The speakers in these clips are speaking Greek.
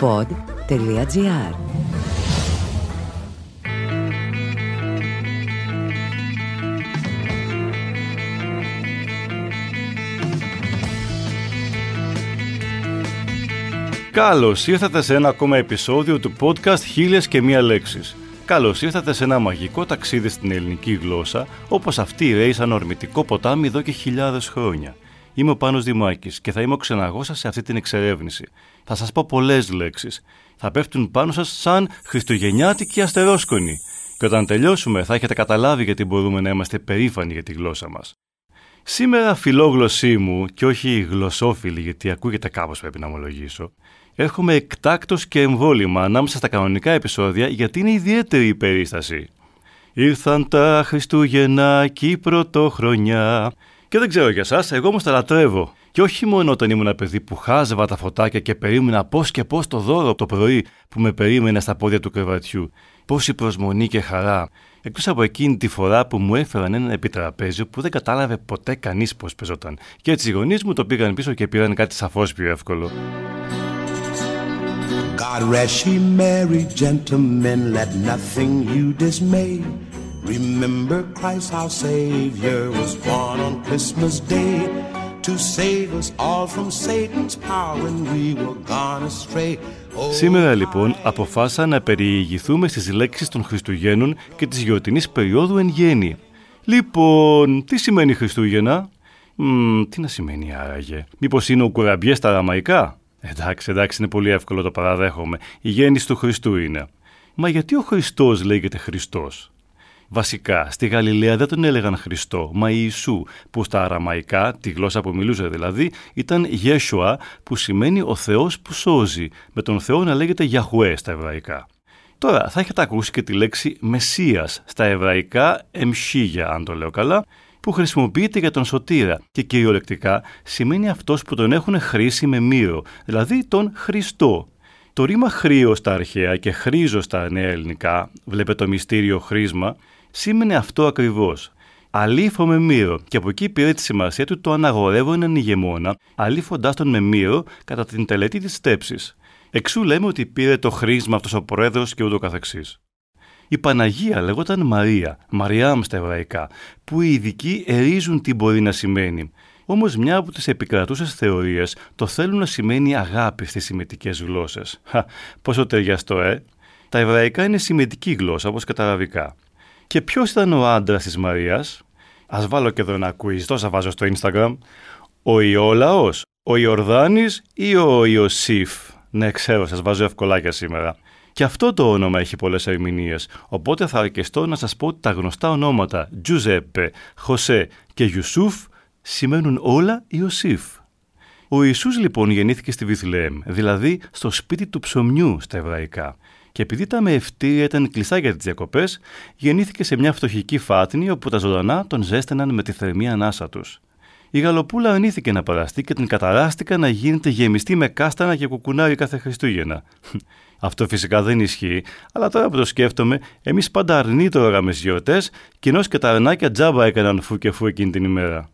pod.gr Καλώς ήρθατε σε ένα ακόμα επεισόδιο του podcast «Χίλιες και μία λέξεις». Καλώς ήρθατε σε ένα μαγικό ταξίδι στην ελληνική γλώσσα, όπως αυτή ρέει σαν ορμητικό ποτάμι εδώ και χιλιάδες χρόνια. Είμαι ο Πάνος Δημάκης και θα είμαι ο ξεναγός σας σε αυτή την εξερεύνηση. Θα σας πω πολλές λέξεις. Θα πέφτουν πάνω σας σαν χριστουγεννιάτικη αστερόσκονη. Και όταν τελειώσουμε θα έχετε καταλάβει γιατί μπορούμε να είμαστε περήφανοι για τη γλώσσα μας. Σήμερα φιλόγλωσσή μου και όχι γλωσσόφιλη γιατί ακούγεται κάπως πρέπει να ομολογήσω Έχουμε εκτάκτος και εμβόλυμα ανάμεσα στα κανονικά επεισόδια γιατί είναι ιδιαίτερη η περίσταση. Ήρθαν τα Χριστούγεννα και η πρωτοχρονιά. Και δεν ξέρω για εσά, εγώ όμως τα λατρεύω. Και όχι μόνο όταν ήμουν παιδί που χάζευα τα φωτάκια και περίμενα πώς και πώς το δώρο το πρωί που με περίμενε στα πόδια του κρεβατιού. Πόση προσμονή και χαρά. Εκτός από εκείνη τη φορά που μου έφεραν ένα επιτραπέζιο που δεν κατάλαβε ποτέ κανείς πώς πεζόταν. Και έτσι οι γονείς μου το πήγαν πίσω και πήραν κάτι σαφώς πιο εύκολο. God rest ye merry gentlemen, let nothing you dismay. Remember Christ our Savior was born on Christmas Day to save us all from Satan's power when we were gone astray. Σήμερα λοιπόν αποφάσισα να περιηγηθούμε στις λέξεις των Χριστουγέννων και της γιορτινής περίοδου εν γέννη. Λοιπόν, τι σημαίνει Χριστούγεννα; Μ, τι να σημαίνει άραγε; Μήπως είναι ο κουραμπιές στα αραμαϊκά; Εντάξει, εντάξει, είναι πολύ εύκολο το παραδέχομαι. Η γέννηση του Χριστού είναι. Μα γιατί ο Χριστός λέγεται Χριστός; Βασικά, στη Γαλιλαία δεν τον έλεγαν Χριστό, μα Ιησού, που στα αραμαϊκά, τη γλώσσα που μιλούσε δηλαδή, ήταν Γέσουα, που σημαίνει ο Θεός που σώζει, με τον Θεό να λέγεται Γιαχουέ στα εβραϊκά. Τώρα, θα έχετε ακούσει και τη λέξη Μεσσίας, στα εβραϊκά Εμσίγια, αν το λέω καλά, που χρησιμοποιείται για τον σωτήρα και κυριολεκτικά σημαίνει αυτός που τον έχουν χρήσει με μύρο, δηλαδή τον Χριστό. Το ρήμα χρήο στα αρχαία και χρήζο στα νέα ελληνικά, βλέπετε το μυστήριο χρήσμα, σήμαινε αυτό ακριβώς. Αλήφω με μύρο και από εκεί πήρε τη σημασία του το αναγορεύω έναν ηγεμόνα, αλήφοντάς τον με μύρο κατά την τελετή της στέψης. Εξού λέμε ότι πήρε το χρήσμα αυτός ο πρόεδρος και ούτω καθεξής. Η Παναγία λέγονταν Μαρία, Μαριάμ στα εβραϊκά, που οι ειδικοί ερίζουν τι μπορεί να σημαίνει. Όμως, μια από τις επικρατούσες θεωρίες το θέλουν να σημαίνει αγάπη στις σημετικέ γλώσσες. Χα, πόσο ταιριαστό, ε! Τα εβραϊκά είναι σημετική γλώσσα, όπως και τα αραβικά. Και ποιος ήταν ο άντρας της Μαρίας, Α βάλω και εδώ ένα quiz, τόσα βάζω στο Instagram. Ο Ιόλαος, ο Ιορδάνης ή ο Ιωσήφ; Ναι, ξέρω, σας βάζω ευκολάκια σήμερα. Και αυτό το όνομα έχει πολλές ερμηνείες, οπότε θα αρκεστώ να σας πω ότι τα γνωστά ονόματα Τζουζέπε, Χωσέ και Ιουσούφ σημαίνουν όλα Ιωσήφ. Ο Ιησούς λοιπόν γεννήθηκε στη Βιθλεέμ, δηλαδή στο σπίτι του ψωμιού στα εβραϊκά. Και επειδή τα μεευτήρια ήταν κλειστά για τις διακοπές, γεννήθηκε σε μια φτωχική φάτνη όπου τα ζωντανά τον ζέστεναν με τη θερμή ανάσα τους. Η γαλοπούλα αρνήθηκε να παραστεί και την καταράστηκα να γίνεται γεμιστή με κάστανα και κουκουνάρι κάθε Χριστούγεννα. Αυτό φυσικά δεν ισχύει, αλλά τώρα που το σκέφτομαι, εμείς πάντα αρνήτωγαμε στι γιορτές, κοινώ και τα αρνάκια τζάμπα έκαναν φου και φου εκείνη την ημέρα.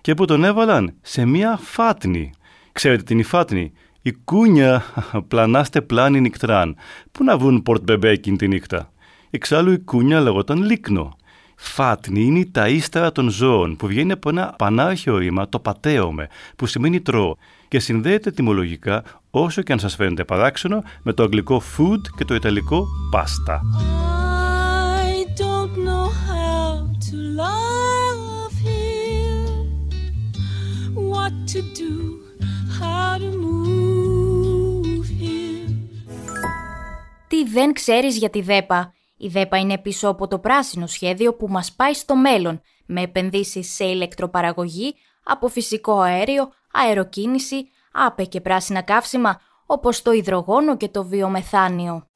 Και που τον έβαλαν σε μία φάτνη. Ξέρετε την η φάτνη; Η κούνια πλανάστε πλάνη νυχτράν. Πού να βρουν πορτ μπεμπέ εκείνη τη νύχτα; Εξάλλου η κούνια λεγόταν λίκνο. Φάτνη είναι η ταΐστερα των ζώων που βγαίνει από ένα πανάρχιο ρήμα το πατέωμε που σημαίνει τρώω και συνδέεται τιμολογικά όσο και αν σας φαίνεται παράξενο με το αγγλικό food και το ιταλικό pasta. Τι δεν ξέρεις για τη ΔΕΠΑ. Η ΔΕΠΑ είναι πίσω από το πράσινο σχέδιο που μας πάει στο μέλλον, με επενδύσεις σε ηλεκτροπαραγωγή, από φυσικό αέριο, αεροκίνηση, άπε και πράσινα καύσιμα, όπως το υδρογόνο και το βιομεθάνιο.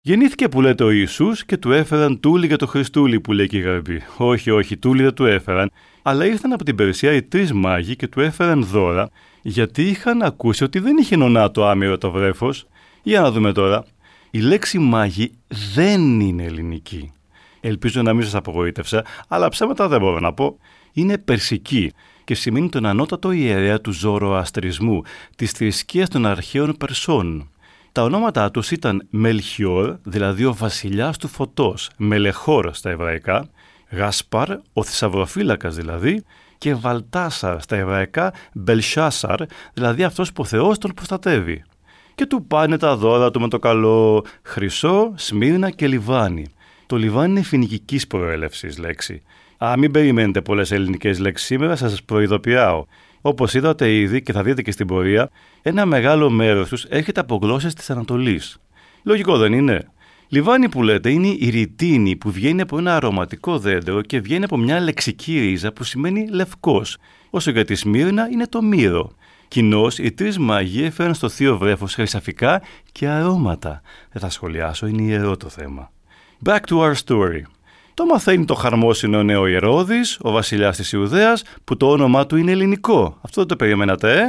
Γεννήθηκε που λέτε ο Ιησούς και του έφεραν τούλι για το Χριστούλι που λέει και η Γαρμπή. Όχι, όχι, τούλι δεν του έφεραν, αλλά ήρθαν από την Περσία οι τρεις μάγοι και του έφεραν δώρα, γιατί είχαν ακούσει ότι δεν είχε νονά το άμυρο το βρέφος. Για να δούμε τώρα. Η λέξη μάγοι δεν είναι ελληνική. Ελπίζω να μην σας απογοήτευσα, αλλά ψέματα δεν μπορώ να πω. Είναι περσική και σημαίνει τον ανώτατο ιερέα του Ζωροαστρισμού, της θρησκείας των αρχαίων Περσών. Τα ονόματά τους ήταν Μελχιόρ, δηλαδή ο βασιλιάς του φωτός, Μελεχόρ στα εβραϊκά, Γασπάρ, ο θησαυροφύλακας δηλαδή, και Βαλτάσαρ στα εβραϊκά, Μπελσάσαρ, δηλαδή αυτός που ο Θεός τον προστατεύει. Και του πάνε τα δώρα του με το καλό Χρυσό, Σμύρνα και Λιβάνι. Το Λιβάνι είναι φοινικικής προέλευσης λέξη. Α, μην περιμένετε πολλές ελληνικές λέξεις σήμερα, σας προειδοποιάω. Όπως είδατε ήδη και θα δείτε και στην πορεία, ένα μεγάλο μέρος τους έρχεται από γλώσσες της Ανατολής. Λογικό δεν είναι; Λιβάνι που λέτε είναι η ρητίνη που βγαίνει από ένα αρωματικό δέντρο και βγαίνει από μια λεξική ρίζα που σημαίνει λευκός. Όσο για τη Σμύρνα είναι το μύρο. Κοινώ, οι τρεις μάγοι έφεραν στο θείο βρέφος χρυσαφικά και αρώματα. Δεν θα σχολιάσω, είναι ιερό το θέμα. Back to our story. Το μαθαίνει το χαρμόσυνο νέο Ηρώδης, ο βασιλιάς της Ιουδαίας, που το όνομά του είναι ελληνικό. Αυτό δεν το περιμένατε, ε;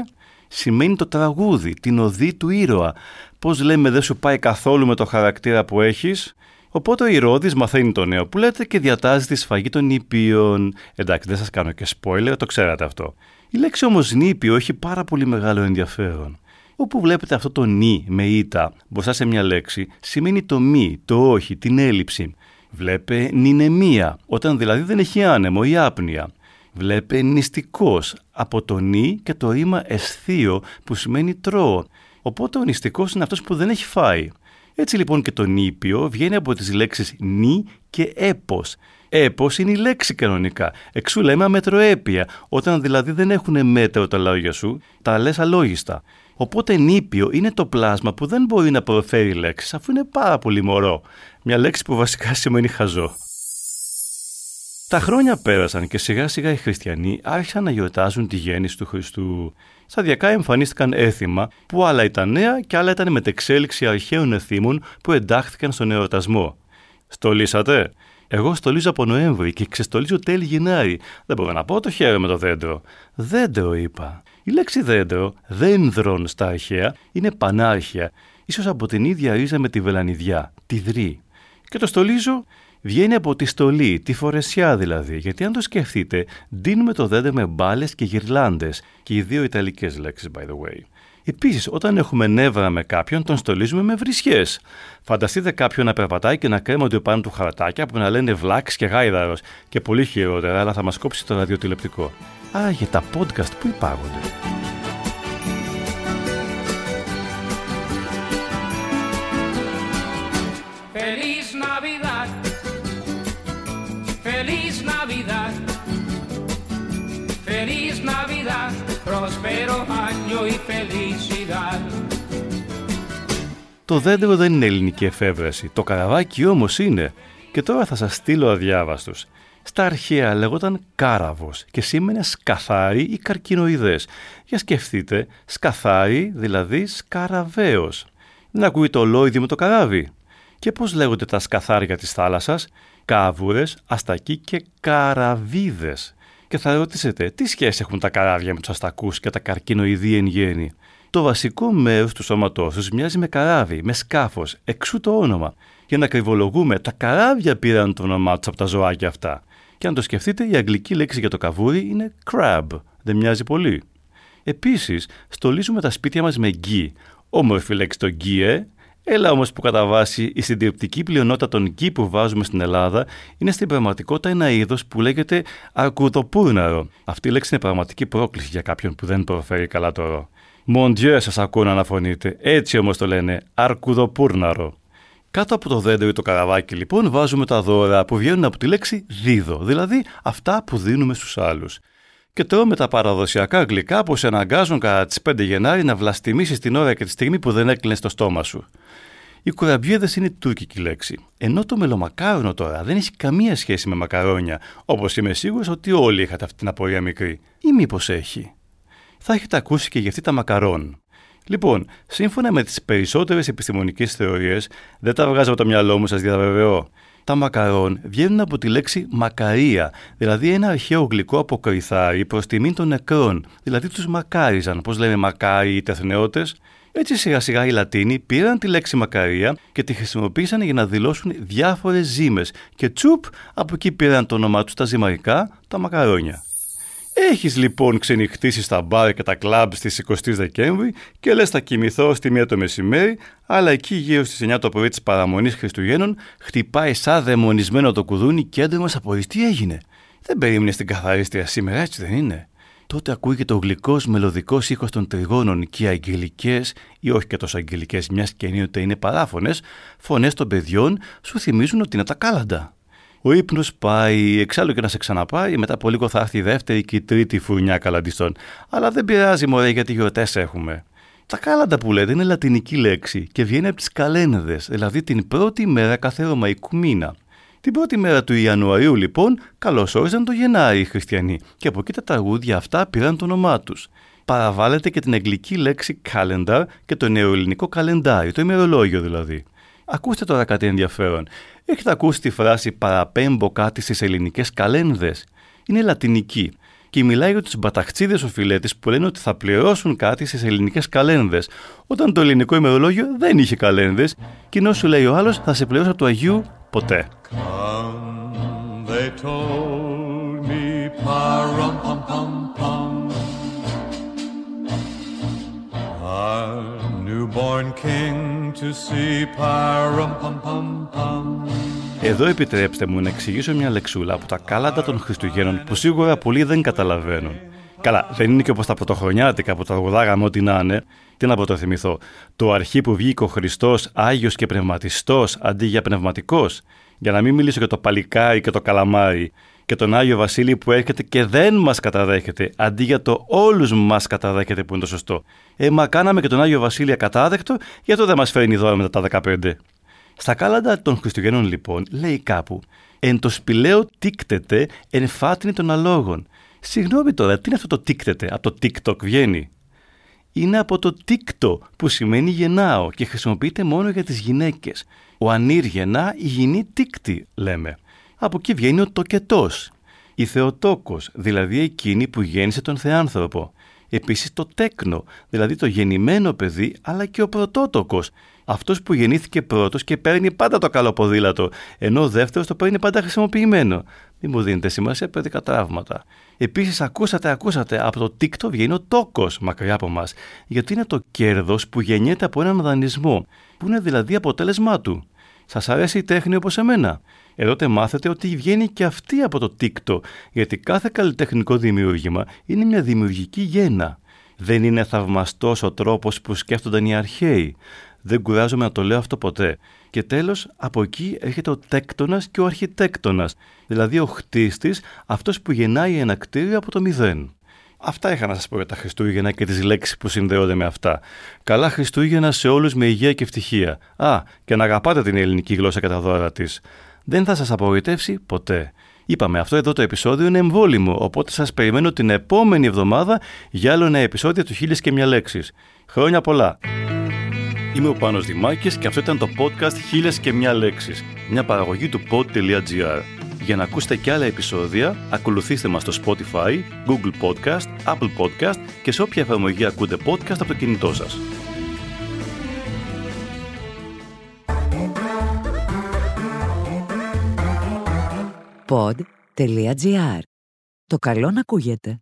Σημαίνει το τραγούδι, την οδή του ήρωα. Πώς λέμε, δεν σου πάει καθόλου με το χαρακτήρα που έχεις; Οπότε ο Ηρώδης μαθαίνει το νέο που λέτε και διατάζει τη σφαγή των νήπιων. Εντάξει, δεν σας κάνω και spoiler, το ξέρατε αυτό. Η λέξη όμως νήπιο έχει πάρα πολύ μεγάλο ενδιαφέρον. Όπου βλέπετε αυτό το νη με ήττα μπροστά σε μια λέξη, σημαίνει το μη, το όχι, την έλλειψη. Βλέπε νηνεμία, όταν δηλαδή δεν έχει άνεμο ή άπνοια. Βλέπε νηστικός, από το νη και το ρήμα αισθείο που σημαίνει τρώω. Οπότε ο νηστικός είναι αυτός που δεν έχει φάει. Έτσι λοιπόν και το νήπιο βγαίνει από τις λέξεις νη και έπος. Έπος είναι η λέξη κανονικά. Εξού λέμε αμετροέπεια, όταν δηλαδή δεν έχουν μέτρο τα λόγια σου, τα λες αλόγιστα. Οπότε νήπιο είναι το πλάσμα που δεν μπορεί να προφέρει λέξεις αφού είναι πάρα πολύ μωρό. Μια λέξη που βασικά σημαίνει χαζό. Τα χρόνια πέρασαν και σιγά σιγά οι χριστιανοί άρχισαν να γιορτάζουν τη γέννηση του Χριστού. Σταδιακά εμφανίστηκαν έθιμα που άλλα ήταν νέα και άλλα ήταν μετεξέλιξη αρχαίων εθήμων που εντάχθηκαν στον εορτασμό. Στολίσατε; Εγώ στολίζω από Νοέμβρη και ξεστολίζω τέλη Γενάρη. Δεν μπορώ να πω το χέρι με το δέντρο. Δέντρο είπα. Η λέξη δέντρο, δένδρον στα αρχαία, είναι πανάρχια, ίσως από την ίδια ρίζα με τη βελανιδιά, τη δρύ. Και το στολίζω βγαίνει από τη στολή, τη φορεσιά δηλαδή, γιατί αν το σκεφτείτε, δίνουμε το δέντρο με μπάλες και γυρλάντες, και οι δύο ιταλικές λέξεις by the way. Επίσης, όταν έχουμε νεύρα με κάποιον, τον στολίζουμε με βρισιές. Φανταστείτε κάποιον να περπατάει και να κρέμονται πάνω του χαρτάκια που να λένε βλάξ και γάιδαρος και πολύ χειρότερα, αλλά θα μας κόψει το ραδιοτηλεπτικό. Α, για τα podcast που υπάγονται. Próspero año y felicidad. Το δέντρο δεν είναι ελληνική εφεύρεση, το καραβάκι όμως είναι. Και τώρα θα σας στείλω αδιάβαστος. Στα αρχαία λέγονταν κάραβος και σήμαινε σκαθάρι ή καρκινοειδές. Για σκεφτείτε, σκαθάρι δηλαδή σκαραβαίος. Δεν ακούει το ολόιδι με το καράβι. Και πώς λέγονται τα σκαθάρια της θάλασσας, κάβουρες, αστακοί και καραβίδες. Και θα ρωτήσετε, τι σχέση έχουν τα καράβια με τους αστακούς και τα καρκινοειδή εν γέννη; Το βασικό μέρος του σώματός τους μοιάζει με καράβι, με σκάφος, εξού το όνομα. Για να κρυβολογούμε, τα καράβια πήραν το όνομά τους από τα ζωάκια αυτά. Και αν το σκεφτείτε, η αγγλική λέξη για το καβούρι είναι crab. Δεν μοιάζει πολύ. Επίσης, στολίζουμε τα σπίτια μας με γκί. Όμορφη λέξη το γκί, ε. Έλα όμως που κατά βάση η συντριπτική πλειονότητα των γκί που βάζουμε στην Ελλάδα είναι στην πραγματικότητα ένα είδος που λέγεται αρκουδοπούρναρο. Αυτή η λέξη είναι πραγματική πρόκληση για κάποιον που δεν προφέρει καλά το ρο. Mon Dieu σας ακούω να αναφωνείτε. Έτσι όμως το λένε, αρκουδοπούρναρο. Κάτω από το δέντρο ή το καραβάκι λοιπόν βάζουμε τα δώρα που βγαίνουν από τη λέξη δίδο, δηλαδή αυτά που δίνουμε στους άλλους. Και τρώμε τα παραδοσιακά γλυκά που σε αναγκάζουν κατά τις 5 Γενάρη να βλαστημίσεις την ώρα και τη στιγμή που δεν έκλεινες στο στόμα σου. Οι κουραμπιέδες είναι τουρκική λέξη. Ενώ το μελομακάρονο τώρα δεν έχει καμία σχέση με μακαρόνια, όπως είμαι σίγουρος ότι όλοι είχατε αυτή την απορία μικρή. Ή μήπως έχει. Θα έχετε ακούσει και για αυτή τα μακαρόν. Λοιπόν, σύμφωνα με τις περισσότερες επιστημονικές θεωρίες, δεν τα βγάζω από το μυαλό μου, σας διαβεβαιώ. Τα μακαρόν βγαίνουν από τη λέξη μακαρία, δηλαδή ένα αρχαίο γλυκό από κρυθάρι προς τιμήν των νεκρών, δηλαδή τους μακάριζαν, πώς λένε μακάρι οι τεθνεώτες. Έτσι σιγά σιγά οι Λατίνοι πήραν τη λέξη μακαρία και τη χρησιμοποίησαν για να δηλώσουν διάφορες ζύμες και τσουπ από εκεί πήραν το όνομά τους τα ζυμαρικά, τα μακαρόνια. Έχεις λοιπόν ξενυχτήσει στα μπάρ και τα κλαμπ στις 20 Δεκέμβρη και λες θα κοιμηθώ στη μία το μεσημέρι, αλλά εκεί γύρω στις 9 το πρωί της παραμονής Χριστουγέννων χτυπάει σαν δαιμονισμένο το κουδούνι και έντομα απορείς τι έγινε; Δεν περίμενες την καθαρίστρια σήμερα, έτσι δεν είναι; Τότε ακούγεται ο γλυκός μελωδικός ήχος των τριγώνων και οι αγγελικές, ή όχι και τόσο αγγελικές, μιας και ενίοτε είναι παράφωνες, φωνές των παιδιών σου θυμίζουν ότι είναι τα κάλαντα. Ο ύπνος πάει, εξάλλου και να σε ξαναπάει, μετά από λίγο θα έρθει η δεύτερη και η τρίτη φουρνιά καλαντιστών. Αλλά δεν πειράζει, μωρέ, γιατί γιορτές έχουμε. Τα κάλαντα που λέτε είναι λατινική λέξη και βγαίνει από τις καλένδες, δηλαδή την πρώτη μέρα κάθε ρωμαϊκού μήνα. Την πρώτη μέρα του Ιανουαρίου, λοιπόν, καλώς όριζαν το Γενάρη οι χριστιανοί και από εκεί τα τραγούδια αυτά πήραν το όνομά τους. Παραβάλλεται και την αγγλική λέξη calendar και το νεοελληνικό καλεντάρι, το ημερολόγιο δηλαδή. Ακούστε τώρα κάτι ενδιαφέρον. Έχετε ακούσει τη φράση «παραπέμπω κάτι στις ελληνικές καλένδες». Είναι λατινική και μιλάει για τους μπαταχτσίδες οφειλέτες που λένε ότι θα πληρώσουν κάτι στις ελληνικές καλένδες, όταν το ελληνικό ημερολόγιο δεν είχε καλένδες, και ενώ σου λέει ο άλλος θα σε πληρώσω από του Αγίου ποτέ. Εδώ επιτρέψτε μου να εξηγήσω μια λεξούλα από τα κάλαντα των Χριστουγέννων που σίγουρα πολλοί δεν καταλαβαίνουν. Καλά, δεν είναι και όπως τα πρωτοχρονιάτικα που τα τραγουδάγαμε ό,τι να είναι. Τι να πρωτοθυμηθώ. Το αρχή που βγήκε ο Χριστός Άγιος και Πνευματιστός αντί για πνευματικός. Για να μην μιλήσω για το παλικάρι και το καλαμάρι και τον Άγιο Βασίλη που έρχεται και δεν μας καταδέχεται, αντί για το όλους μας καταδέχεται που είναι το σωστό. Ε, μα κάναμε και τον Άγιο Βασίλη ακατάδεκτο, γιατί δεν μας φέρνει δώρα μετά τα 15. Στα κάλαντα των Χριστουγέννων, λοιπόν, λέει κάπου Εν το σπηλαίο τίκτεται εν φάτνη των αλόγων. Συγγνώμη τώρα, τι είναι αυτό το τίκτεται, από το TikTok βγαίνει; Είναι από το τίκτο που σημαίνει γεννάω και χρησιμοποιείται μόνο για τις γυναίκες. Ο ανήρ γεννά, η γυνή τίκτη, λέμε. Από εκεί βγαίνει ο τοκετός, η Θεοτόκος, δηλαδή εκείνη που γέννησε τον Θεάνθρωπο. Επίσης το τέκνο, δηλαδή το γεννημένο παιδί, αλλά και ο πρωτότοκος, αυτός που γεννήθηκε πρώτος και παίρνει πάντα το καλό ποδήλατο, ενώ ο δεύτερος το παίρνει πάντα χρησιμοποιημένο. Μην μου δίνετε σημασία παιδικά τραύματα. Επίσης, ακούσατε, ακούσατε, από το TikTok βγαίνει ο τόκος μακριά από εμά, γιατί είναι το κέρδος που γεννιέται από έναν δανεισμό, που είναι δηλαδή αποτέλεσμά του. Σας αρέσει η τέχνη όπως εμένα; Εδώ μάθετε ότι βγαίνει και αυτή από το TikTok, γιατί κάθε καλλιτεχνικό δημιούργημα είναι μια δημιουργική γέννα. Δεν είναι θαυμαστός ο τρόπος που σκέφτονταν οι αρχαίοι. Δεν κουράζομαι να το λέω αυτό ποτέ. Και τέλος, από εκεί έρχεται ο τέκτονας και ο αρχιτέκτονας, δηλαδή ο χτίστης, αυτός που γεννάει ένα κτίριο από το μηδέν. Αυτά είχα να σας πω για τα Χριστούγεννα και τις λέξεις που συνδέονται με αυτά. Καλά Χριστούγεννα σε όλους με υγεία και ευτυχία. Α, και να αγαπάτε την ελληνική γλώσσα και τα δώρα της. Δεν θα σας απογοητεύσει ποτέ. Είπαμε, αυτό εδώ το επεισόδιο είναι εμβόλυμο, οπότε σας περιμένω την επόμενη εβδομάδα για άλλο ένα επεισόδιο του Χίλιες και μια λέξεις. Χρόνια πολλά! Είμαι ο Πάνος Δημάκης και αυτό ήταν το podcast «Χίλιες και μια λέξεις», μια παραγωγή του pod.gr. Για να ακούσετε και άλλα επεισόδια, ακολουθήστε μας στο Spotify, Google Podcast, Apple Podcast και σε όποια εφαρμογή ακούτε podcast από το κινητό σας. Pod.gr. Το καλό να ακούγεται.